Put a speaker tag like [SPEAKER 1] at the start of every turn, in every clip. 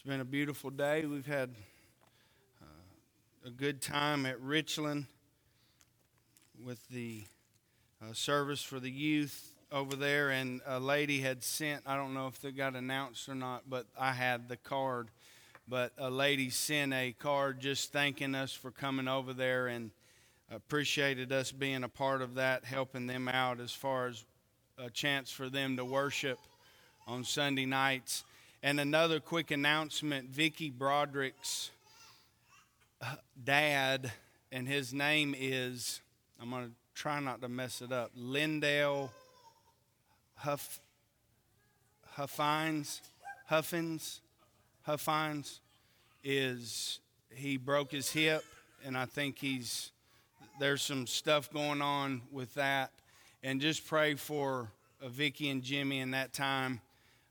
[SPEAKER 1] It's been a beautiful day. We've had uh, a good time at Richland with the uh, service for the youth over there, and a lady had sent, I don't know if they got announced or not, but I had the card. But a lady sent a card just thanking us for coming over there and appreciated us being a part of that, helping them out as far as a chance for them to worship on Sunday nights. And another quick announcement Vicki Broderick's uh, dad, and his name is, I'm going to try not to mess it up, Lindell Huff, Huffines, Huffins, Huffines, is he broke his hip, and I think he's, there's some stuff going on with that. And just pray for uh, Vicky and Jimmy in that time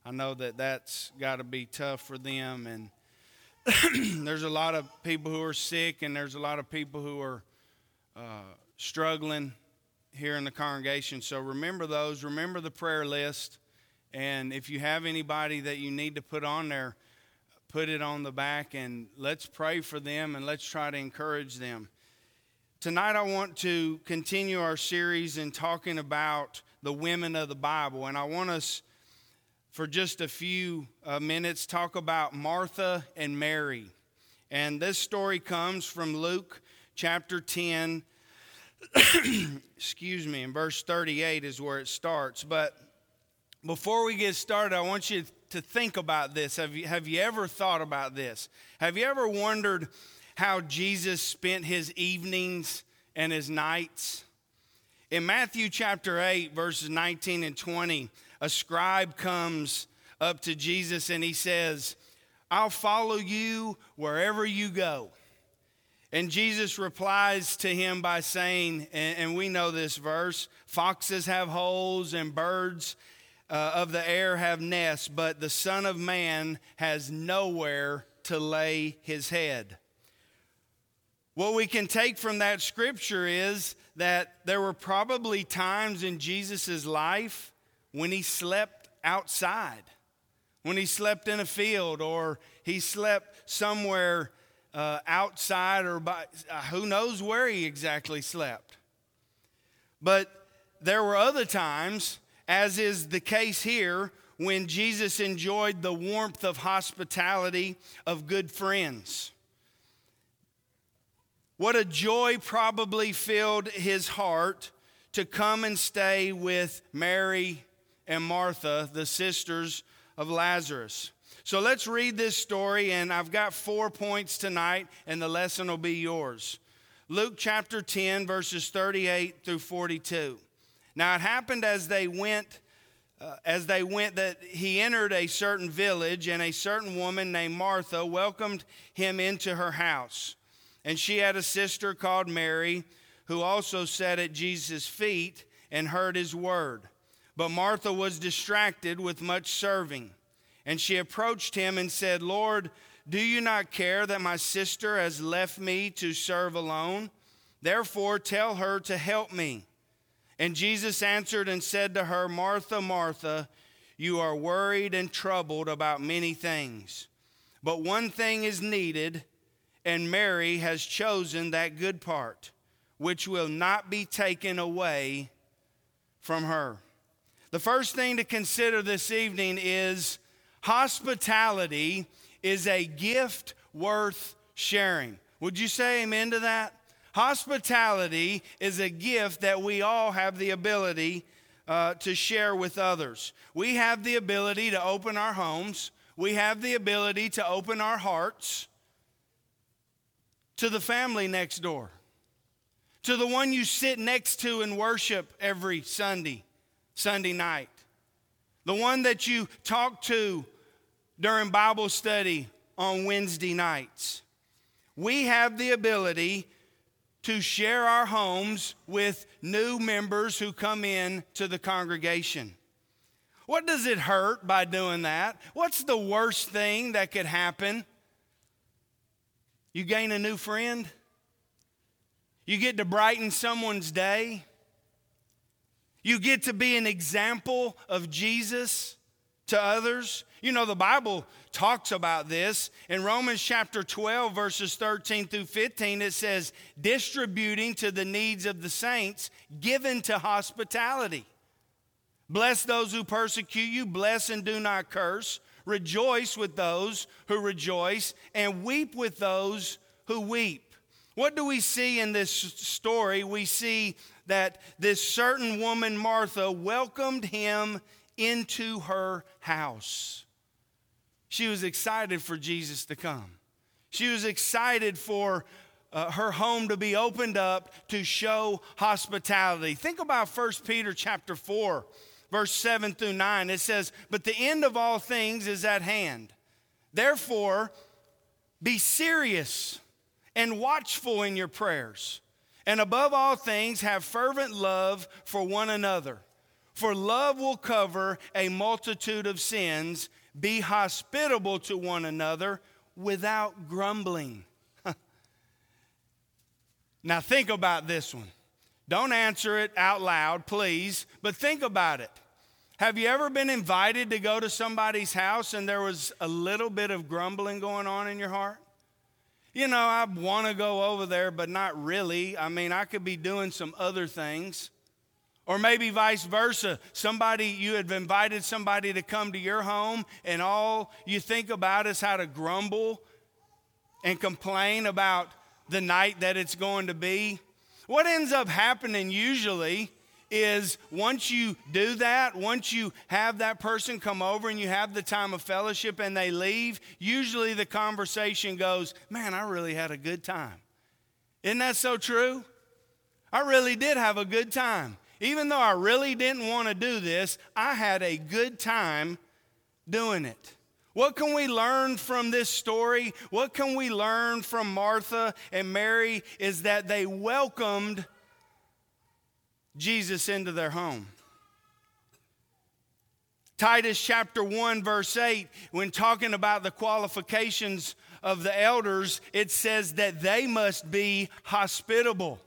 [SPEAKER 1] I know that that's got to be tough for them. And there's a lot of people who are sick, and there's a lot of people who are uh, struggling here in the congregation. So remember those. Remember the prayer list. And if you have anybody that you need to put on there, put it on the back and let's pray for them and let's try to encourage them. Tonight, I want to continue our series in talking about the women of the Bible. And I want us for just a few uh, minutes talk about Martha and Mary. And this story comes from Luke chapter 10. Excuse me, in verse 38 is where it starts. But before we get started, I want you to think about this. Have you, have you ever thought about this? Have you ever wondered how Jesus spent his evenings and his nights? In Matthew chapter 8, verses 19 and 20, a scribe comes up to Jesus and he says, I'll follow you wherever you go. And Jesus replies to him by saying, and, we know this verse foxes have holes and birds uh, of the air have nests, but the Son of Man has nowhere to lay his head. What we can take from that scripture is that there were probably times in Jesus' life when he slept outside, when he slept in a field, or he slept somewhere uh, outside, or by, uh, who knows where he exactly slept. But there were other times, as is the case here, when Jesus enjoyed the warmth of hospitality of good friends. What a joy probably filled his heart to come and stay with Mary and Martha, the sisters of Lazarus. So let's read this story, and I've got four points tonight, and the lesson will be yours. Luke chapter 10, verses 38 through 42. Now it happened as they went. Uh, as they went, that he entered a certain village, and a certain woman named Martha welcomed him into her house. And she had a sister called Mary, who also sat at Jesus' feet and heard his word. But Martha was distracted with much serving. And she approached him and said, Lord, do you not care that my sister has left me to serve alone? Therefore, tell her to help me. And Jesus answered and said to her, Martha, Martha, you are worried and troubled about many things. But one thing is needed, and Mary has chosen that good part, which will not be taken away from her. The first thing to consider this evening is hospitality is a gift worth sharing. Would you say amen to that? Hospitality is a gift that we all have the ability uh, to share with others. We have the ability to open our homes, we have the ability to open our hearts to the family next door, to the one you sit next to and worship every Sunday Sunday night, the one that you talk to during Bible study on Wednesday nights. We have the ability to share our homes with new members who come in to the congregation. What does it hurt by doing that? What's the worst thing that could happen? You gain a new friend? You get to brighten someone's day? You get to be an example of Jesus to others? You know, the Bible talks about this. In Romans chapter 12, verses 13 through 15, it says, distributing to the needs of the saints, given to hospitality. Bless those who persecute you, bless and do not curse. Rejoice with those who rejoice, and weep with those who weep. What do we see in this story? We see that this certain woman, Martha, welcomed him into her house. She was excited for Jesus to come. She was excited for uh, her home to be opened up to show hospitality. Think about 1 Peter chapter 4, verse 7 through 9. It says, But the end of all things is at hand. Therefore, be serious and watchful in your prayers. And above all things, have fervent love for one another. For love will cover a multitude of sins. Be hospitable to one another without grumbling. now, think about this one. Don't answer it out loud, please, but think about it. Have you ever been invited to go to somebody's house and there was a little bit of grumbling going on in your heart? You know, I want to go over there, but not really. I mean, I could be doing some other things. Or maybe vice versa. Somebody, you have invited somebody to come to your home, and all you think about is how to grumble and complain about the night that it's going to be. What ends up happening usually is once you do that, once you have that person come over and you have the time of fellowship and they leave, usually the conversation goes, Man, I really had a good time. Isn't that so true? I really did have a good time. Even though I really didn't want to do this, I had a good time doing it. What can we learn from this story? What can we learn from Martha and Mary is that they welcomed Jesus into their home. Titus chapter 1, verse 8, when talking about the qualifications of the elders, it says that they must be hospitable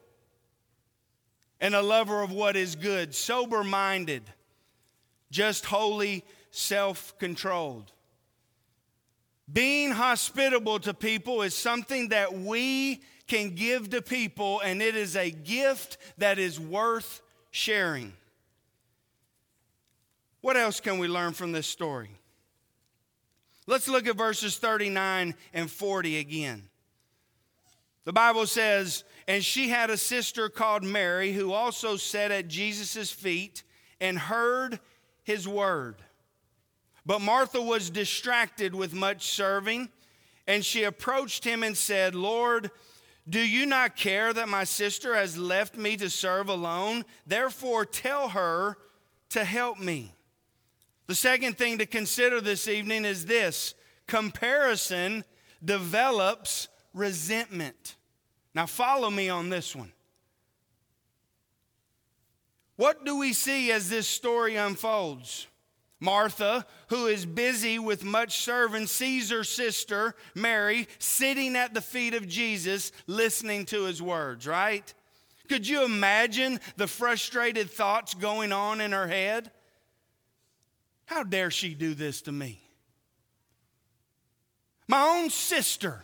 [SPEAKER 1] and a lover of what is good, sober minded, just holy, self controlled. Being hospitable to people is something that we can give to people, and it is a gift that is worth sharing. What else can we learn from this story? Let's look at verses 39 and 40 again. The Bible says, and she had a sister called Mary who also sat at Jesus' feet and heard his word. But Martha was distracted with much serving, and she approached him and said, Lord, do you not care that my sister has left me to serve alone? Therefore, tell her to help me. The second thing to consider this evening is this comparison develops resentment. Now, follow me on this one. What do we see as this story unfolds? Martha, who is busy with much serving, sees her sister, Mary, sitting at the feet of Jesus, listening to his words, right? Could you imagine the frustrated thoughts going on in her head? How dare she do this to me? My own sister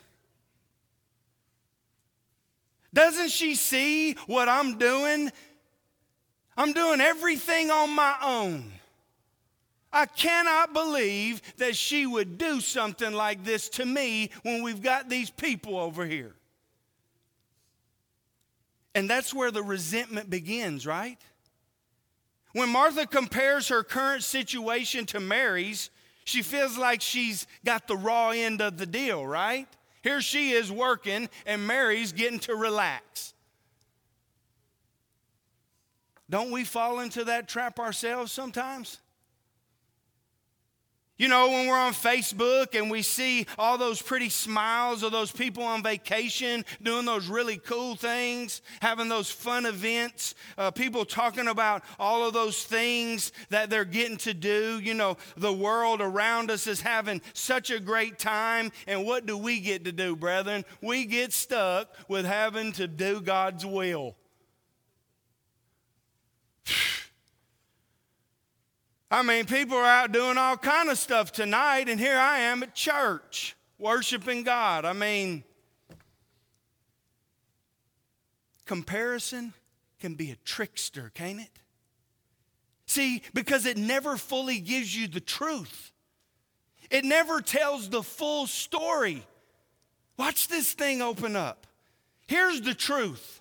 [SPEAKER 1] doesn't she see what I'm doing? I'm doing everything on my own. I cannot believe that she would do something like this to me when we've got these people over here. And that's where the resentment begins, right? When Martha compares her current situation to Mary's, she feels like she's got the raw end of the deal, right? Here she is working, and Mary's getting to relax. Don't we fall into that trap ourselves sometimes? You know, when we're on Facebook and we see all those pretty smiles of those people on vacation doing those really cool things, having those fun events, uh, people talking about all of those things that they're getting to do. You know, the world around us is having such a great time. And what do we get to do, brethren? We get stuck with having to do God's will. I mean, people are out doing all kind of stuff tonight, and here I am at church worshiping God. I mean, comparison can be a trickster, can't it? See, because it never fully gives you the truth. It never tells the full story. Watch this thing open up. Here's the truth.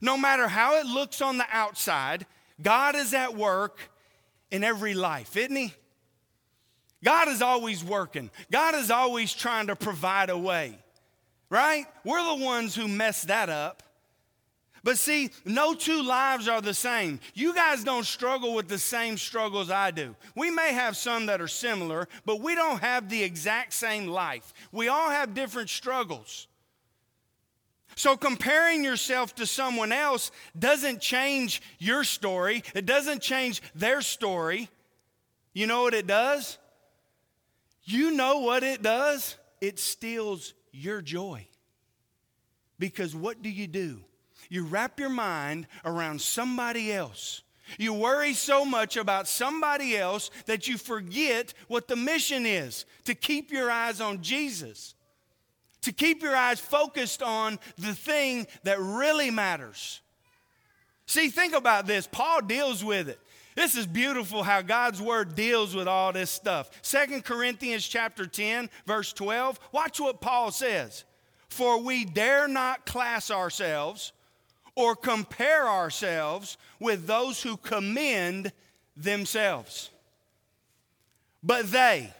[SPEAKER 1] No matter how it looks on the outside, God is at work in every life, isn't He? God is always working. God is always trying to provide a way, right? We're the ones who mess that up. But see, no two lives are the same. You guys don't struggle with the same struggles I do. We may have some that are similar, but we don't have the exact same life. We all have different struggles. So, comparing yourself to someone else doesn't change your story, it doesn't change their story. You know what it does? You know what it does? It steals your joy. Because what do you do? you wrap your mind around somebody else. You worry so much about somebody else that you forget what the mission is to keep your eyes on Jesus, to keep your eyes focused on the thing that really matters. See, think about this. Paul deals with it. This is beautiful how God's word deals with all this stuff. Second Corinthians chapter 10, verse 12. Watch what Paul says. For we dare not class ourselves or compare ourselves with those who commend themselves. But they,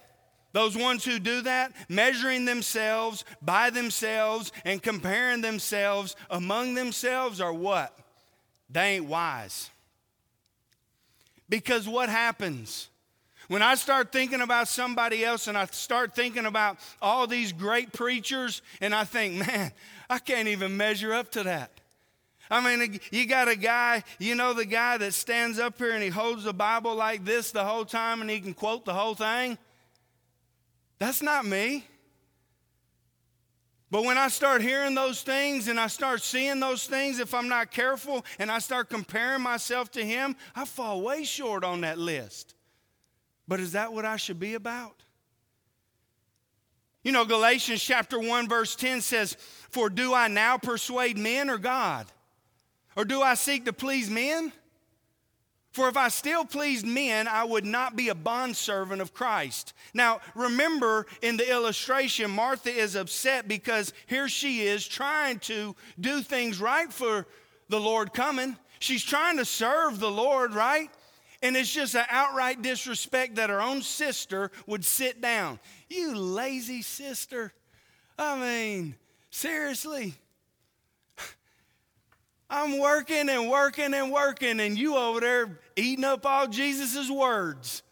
[SPEAKER 1] those ones who do that, measuring themselves by themselves and comparing themselves among themselves, are what? They ain't wise. Because what happens? When I start thinking about somebody else and I start thinking about all these great preachers, and I think, man, I can't even measure up to that. I mean, you got a guy, you know, the guy that stands up here and he holds the Bible like this the whole time and he can quote the whole thing? That's not me. But when I start hearing those things and I start seeing those things, if I'm not careful and I start comparing myself to him, I fall way short on that list. But is that what I should be about? You know, Galatians chapter 1, verse 10 says, For do I now persuade men or God? Or do I seek to please men? For if I still pleased men, I would not be a bondservant of Christ. Now, remember in the illustration, Martha is upset because here she is trying to do things right for the Lord coming. She's trying to serve the Lord, right? And it's just an outright disrespect that her own sister would sit down. You lazy sister. I mean, seriously. I'm working and working and working, and you over there eating up all Jesus' words.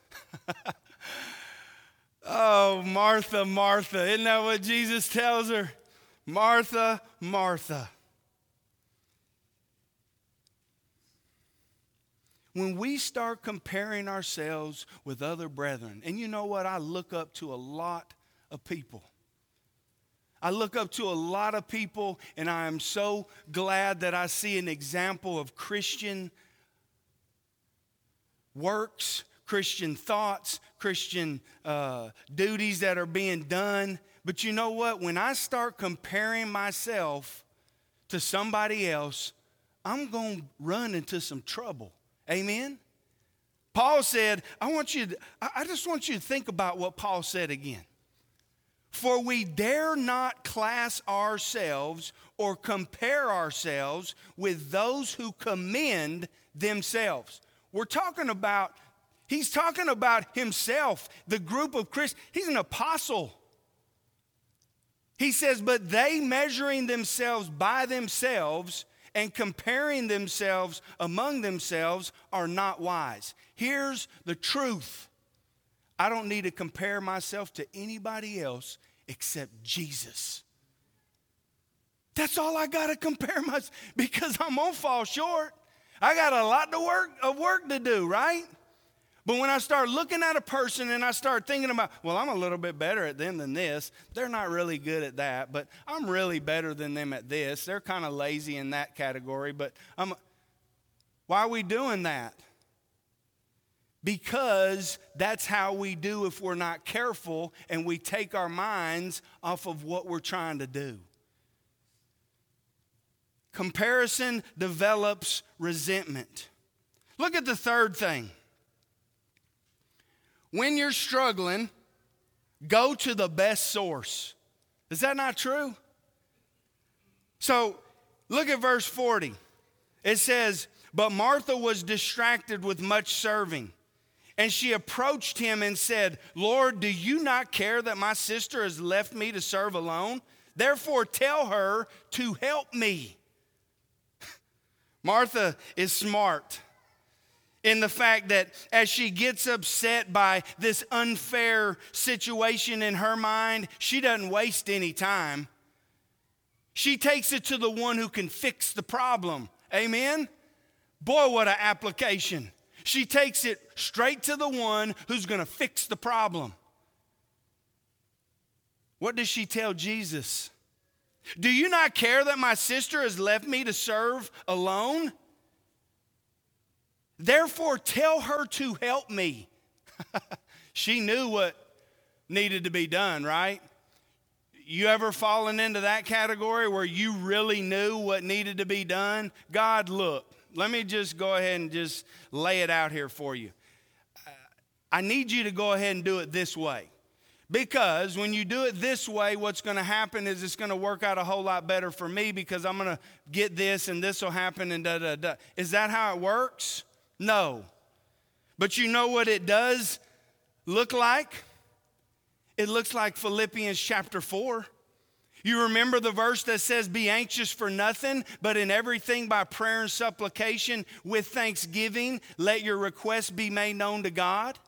[SPEAKER 1] oh, Martha, Martha. Isn't that what Jesus tells her? Martha, Martha. When we start comparing ourselves with other brethren, and you know what? I look up to a lot of people. I look up to a lot of people, and I am so glad that I see an example of Christian works, Christian thoughts, Christian uh, duties that are being done. But you know what? When I start comparing myself to somebody else, I'm going to run into some trouble. Amen? Paul said, I want you to, I just want you to think about what Paul said again. For we dare not class ourselves or compare ourselves with those who commend themselves. We're talking about, he's talking about himself, the group of Christians. He's an apostle. He says, but they measuring themselves by themselves and comparing themselves among themselves are not wise. Here's the truth I don't need to compare myself to anybody else except Jesus. That's all I got to compare myself because I'm going to fall short. I got a lot to work, of work to do, right? But when I start looking at a person and I start thinking about, well, I'm a little bit better at them than this. They're not really good at that, but I'm really better than them at this. They're kind of lazy in that category, but I'm why are we doing that? Because that's how we do if we're not careful and we take our minds off of what we're trying to do. Comparison develops resentment. Look at the third thing. When you're struggling, go to the best source. Is that not true? So look at verse 40. It says, But Martha was distracted with much serving. And she approached him and said, Lord, do you not care that my sister has left me to serve alone? Therefore, tell her to help me. Martha is smart in the fact that as she gets upset by this unfair situation in her mind, she doesn't waste any time. She takes it to the one who can fix the problem. Amen? Boy, what an application. She takes it straight to the one who's going to fix the problem. What does she tell Jesus? Do you not care that my sister has left me to serve alone? Therefore, tell her to help me. she knew what needed to be done, right? You ever fallen into that category where you really knew what needed to be done? God, look, let me just go ahead and just lay it out here for you. I need you to go ahead and do it this way. Because when you do it this way, what's going to happen is it's going to work out a whole lot better for me because I'm going to get this and this will happen and da da da. Is that how it works? No. But you know what it does look like? It looks like Philippians chapter 4. You remember the verse that says, Be anxious for nothing, but in everything by prayer and supplication with thanksgiving, let your requests be made known to God?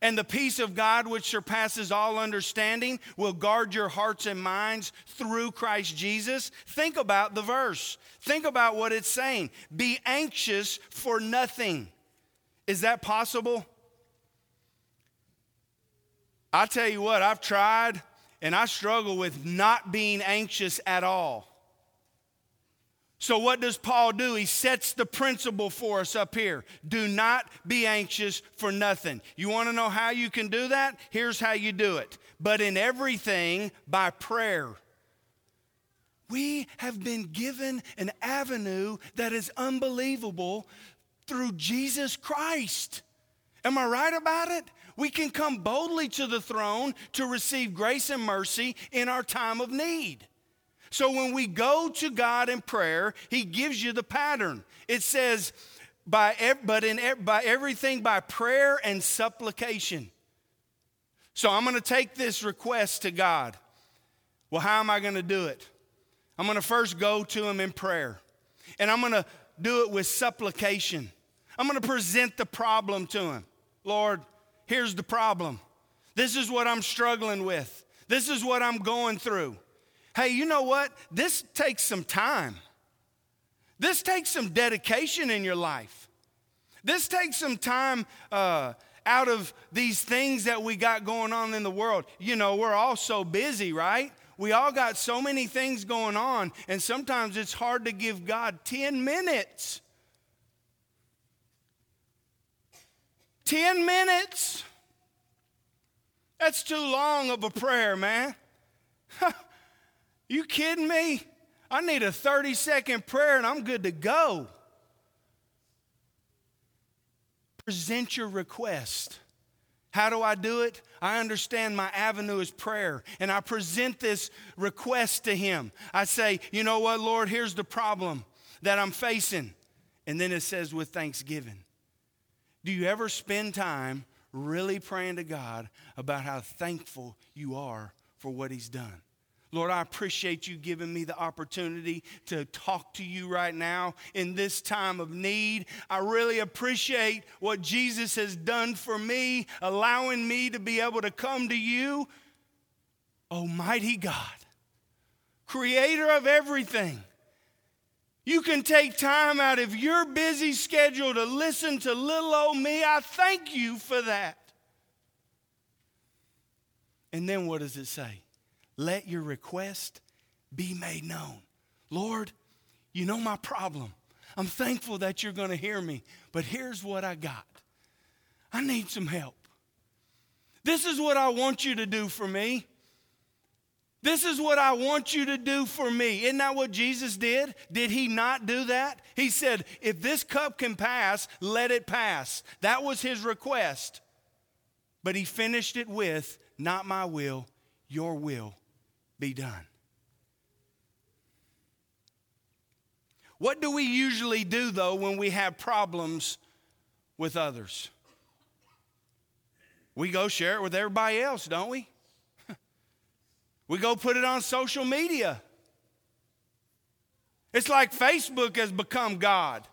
[SPEAKER 1] And the peace of God, which surpasses all understanding, will guard your hearts and minds through Christ Jesus. Think about the verse. Think about what it's saying. Be anxious for nothing. Is that possible? I tell you what, I've tried and I struggle with not being anxious at all. So, what does Paul do? He sets the principle for us up here. Do not be anxious for nothing. You want to know how you can do that? Here's how you do it. But in everything, by prayer. We have been given an avenue that is unbelievable through Jesus Christ. Am I right about it? We can come boldly to the throne to receive grace and mercy in our time of need. So when we go to God in prayer, He gives you the pattern. It says, by, but in, by everything by prayer and supplication. So I'm going to take this request to God. Well, how am I going to do it? I'm going to first go to Him in prayer, and I'm going to do it with supplication. I'm going to present the problem to Him. Lord, here's the problem. This is what I'm struggling with. This is what I'm going through. Hey, you know what? This takes some time. This takes some dedication in your life. This takes some time uh, out of these things that we got going on in the world. You know, we're all so busy, right? We all got so many things going on, and sometimes it's hard to give God 10 minutes. 10 minutes? That's too long of a prayer, man. You kidding me? I need a 30 second prayer and I'm good to go. Present your request. How do I do it? I understand my avenue is prayer, and I present this request to Him. I say, You know what, Lord, here's the problem that I'm facing. And then it says, with thanksgiving. Do you ever spend time really praying to God about how thankful you are for what He's done? Lord, I appreciate you giving me the opportunity to talk to you right now in this time of need. I really appreciate what Jesus has done for me, allowing me to be able to come to you. Almighty God, creator of everything. You can take time out of your busy schedule to listen to little old me. I thank you for that. And then what does it say? let your request be made known. Lord, you know my problem. I'm thankful that you're going to hear me, but here's what I got I need some help. This is what I want you to do for me. This is what I want you to do for me. Isn't that what Jesus did? Did he not do that? He said, If this cup can pass, let it pass. That was his request. But he finished it with, Not my will, your will be done. What do we usually do, though, when we have problems with others? We go share it with everybody else, don't we? We go put it on social media. It's like Facebook has become God.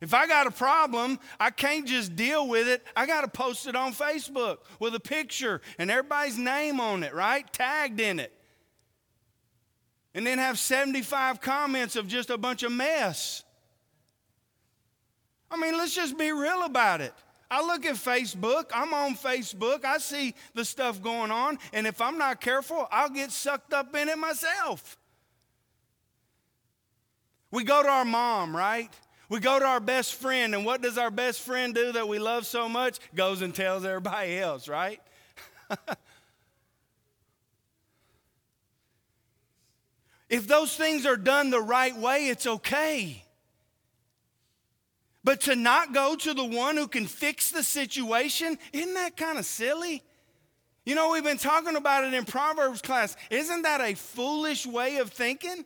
[SPEAKER 1] If I got a problem, I can't just deal with it. I got to post it on Facebook with a picture and everybody's name on it, right? Tagged in it. And then have 75 comments of just a bunch of mess. I mean, let's just be real about it. I look at Facebook, I'm on Facebook, I see the stuff going on, and if I'm not careful, I'll get sucked up in it myself. We go to our mom, right? We go to our best friend, and what does our best friend do that we love so much? Goes and tells everybody else, right? if those things are done the right way, it's okay. But to not go to the one who can fix the situation, isn't that kind of silly? You know, we've been talking about it in Proverbs class. Isn't that a foolish way of thinking?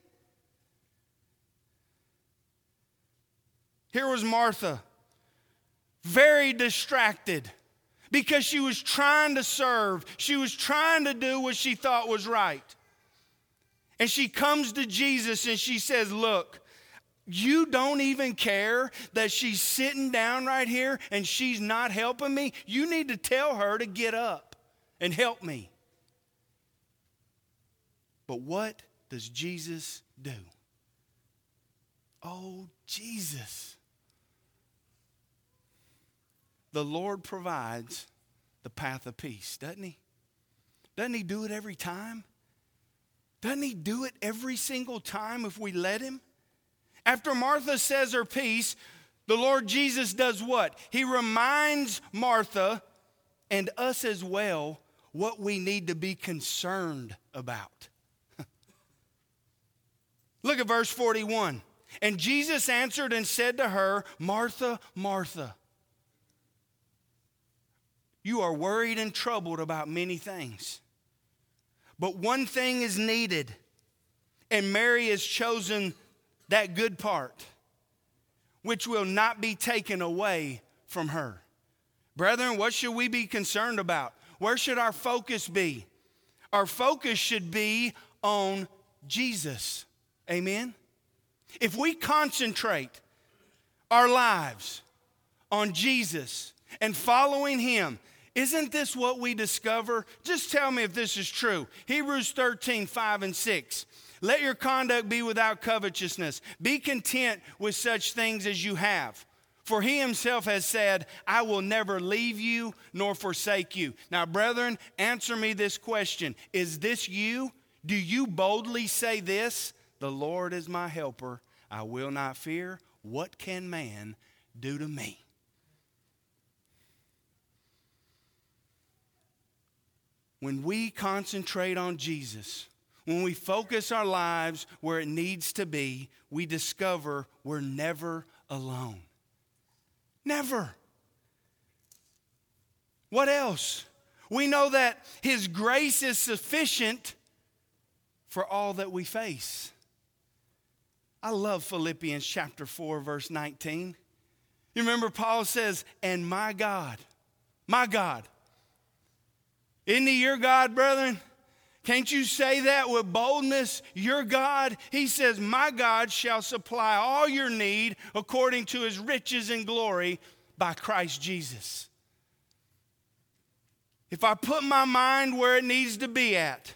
[SPEAKER 1] Here was Martha, very distracted because she was trying to serve, she was trying to do what she thought was right. And she comes to Jesus and she says, Look, you don't even care that she's sitting down right here and she's not helping me. You need to tell her to get up and help me. But what does Jesus do? Oh, Jesus the Lord provides the path of peace, doesn't He? Doesn't He do it every time? Doesn't He do it every single time if we let Him? After Martha says her piece, the Lord Jesus does what? He reminds Martha and us as well what we need to be concerned about. Look at verse 41. And Jesus answered and said to her, Martha, Martha. You are worried and troubled about many things. But one thing is needed, and Mary has chosen that good part, which will not be taken away from her. Brethren, what should we be concerned about? Where should our focus be? Our focus should be on Jesus. Amen? If we concentrate our lives on Jesus and following Him, isn't this what we discover? Just tell me if this is true. Hebrews 13, 5 and 6. Let your conduct be without covetousness. Be content with such things as you have. For he himself has said, I will never leave you nor forsake you. Now, brethren, answer me this question Is this you? Do you boldly say this? The Lord is my helper. I will not fear. What can man do to me? when we concentrate on Jesus, when we focus our lives where it needs to be, we discover we're never alone. Never. What else? We know that His grace is sufficient for all that we face. I love Philippians chapter 4, verse 19. You remember, Paul says, And my God, my God, isn't he your God, brethren? Can't you say that with boldness? Your God, he says, My God shall supply all your need according to his riches and glory by Christ Jesus. If I put my mind where it needs to be at,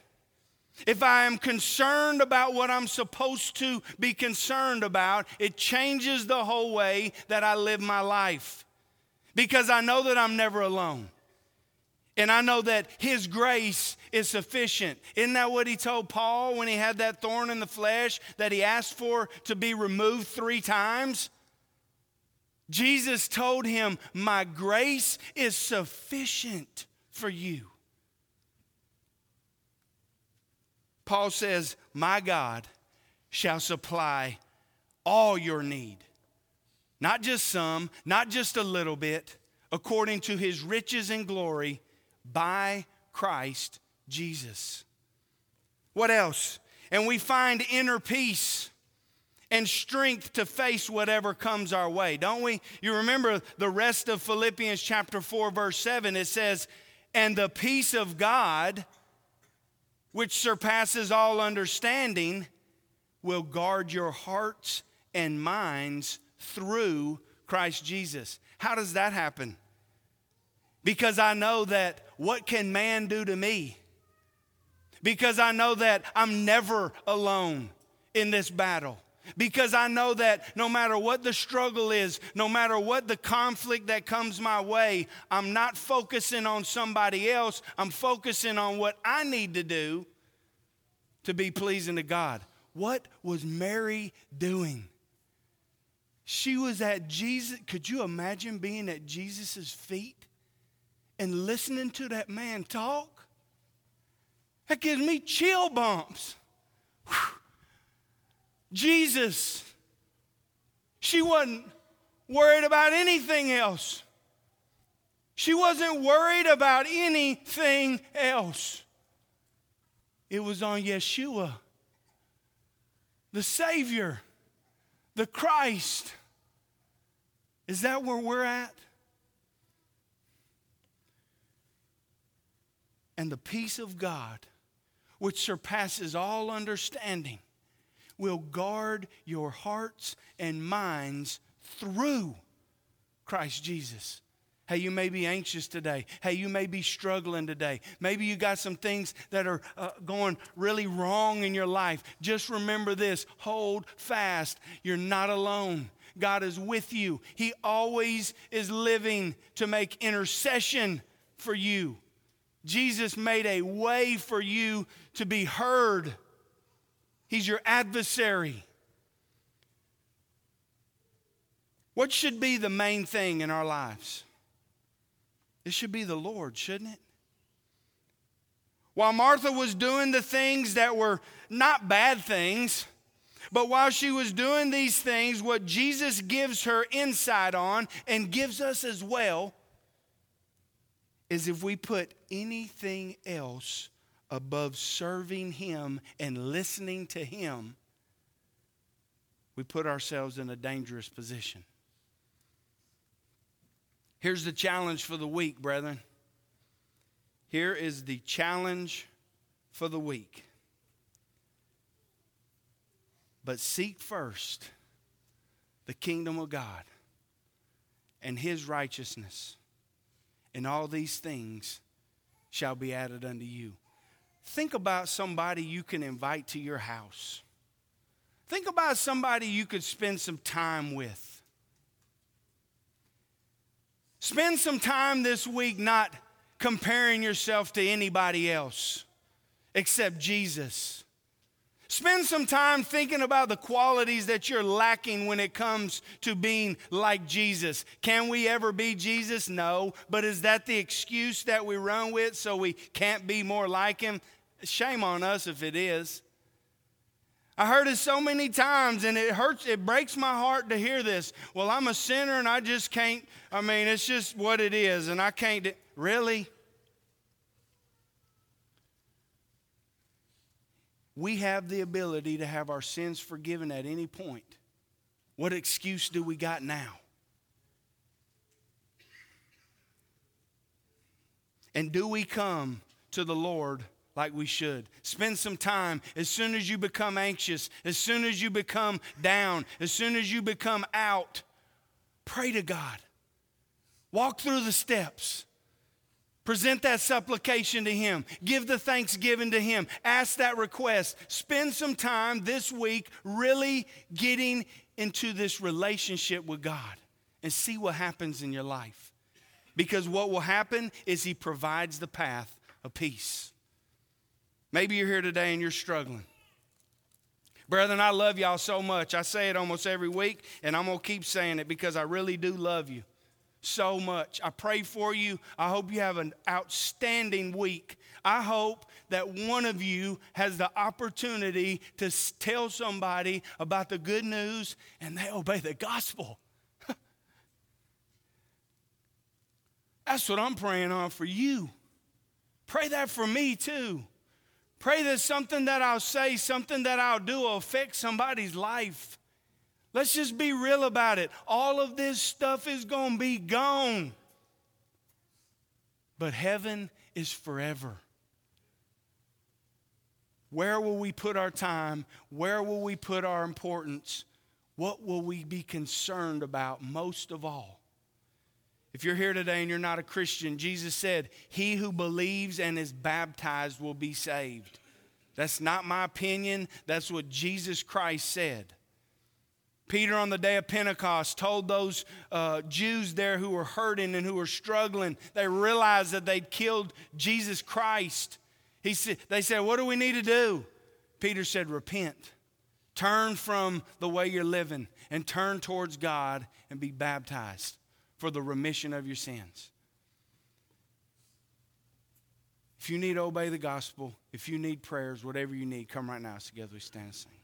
[SPEAKER 1] if I am concerned about what I'm supposed to be concerned about, it changes the whole way that I live my life because I know that I'm never alone. And I know that His grace is sufficient. Isn't that what He told Paul when he had that thorn in the flesh that he asked for to be removed three times? Jesus told him, My grace is sufficient for you. Paul says, My God shall supply all your need. Not just some, not just a little bit, according to his riches and glory by Christ Jesus. What else? And we find inner peace and strength to face whatever comes our way, don't we? You remember the rest of Philippians chapter 4, verse 7, it says, And the peace of God, which surpasses all understanding, will guard your hearts and minds through Christ Jesus. How does that happen? Because I know that what can man do to me? Because I know that I'm never alone in this battle. Because I know that no matter what the struggle is, no matter what the conflict that comes my way, I'm not focusing on somebody else. I'm focusing on what I need to do to be pleasing to God. What was Mary doing? She was at Jesus. Could you imagine being at Jesus' feet and listening to that man talk? That gives me chill bumps. Whew. Jesus. She wasn't worried about anything else. She wasn't worried about anything else. It was on Yeshua, the Savior, the Christ. Is that where we're at? And the peace of God, which surpasses all understanding, will guard your hearts and minds through Christ Jesus. Hey, you may be anxious today. Hey, you may be struggling today. Maybe you got some things that are uh, going really wrong in your life. Just remember this hold fast. You're not alone. God is with you. He always is living to make intercession for you. Jesus made a way for you to be heard. He's your adversary. What should be the main thing in our lives? It should be the Lord, shouldn't it? While Martha was doing the things that were not bad things, but while she was doing these things, what Jesus gives her insight on and gives us as well is if we put anything else above serving Him and listening to Him, we put ourselves in a dangerous position. Here's the challenge for the week, brethren. Here is the challenge for the week. But seek first the kingdom of God and his righteousness, and all these things shall be added unto you. Think about somebody you can invite to your house. Think about somebody you could spend some time with. Spend some time this week not comparing yourself to anybody else except Jesus. Spend some time thinking about the qualities that you're lacking when it comes to being like Jesus. Can we ever be Jesus? No. But is that the excuse that we run with so we can't be more like him? Shame on us if it is. I heard it so many times and it hurts, it breaks my heart to hear this. Well, I'm a sinner and I just can't, I mean, it's just what it is and I can't. Really? We have the ability to have our sins forgiven at any point. What excuse do we got now? And do we come to the Lord like we should? Spend some time as soon as you become anxious, as soon as you become down, as soon as you become out. Pray to God. Walk through the steps. Present that supplication to Him. Give the thanksgiving to Him. Ask that request. Spend some time this week really getting into this relationship with God and see what happens in your life. Because what will happen is He provides the path of peace. Maybe you're here today and you're struggling. Brethren, I love y'all so much. I say it almost every week, and I'm going to keep saying it because I really do love you so much. I pray for you. I hope you have an outstanding week. I hope that one of you has the opportunity to tell somebody about the good news and they obey the gospel. That's what I'm praying on for you. Pray that for me too. Pray that something that I'll say, something that I'll do will affect somebody's life. Let's just be real about it. All of this stuff is going to be gone. But heaven is forever. Where will we put our time? Where will we put our importance? What will we be concerned about most of all? If you're here today and you're not a Christian, Jesus said, He who believes and is baptized will be saved. That's not my opinion, that's what Jesus Christ said. Peter, on the day of Pentecost, told those uh, Jews there who were hurting and who were struggling, they realized that they'd killed Jesus Christ. He said, they said, What do we need to do? Peter said, Repent. Turn from the way you're living and turn towards God and be baptized for the remission of your sins. If you need to obey the gospel, if you need prayers, whatever you need, come right now. Together we stand and sing.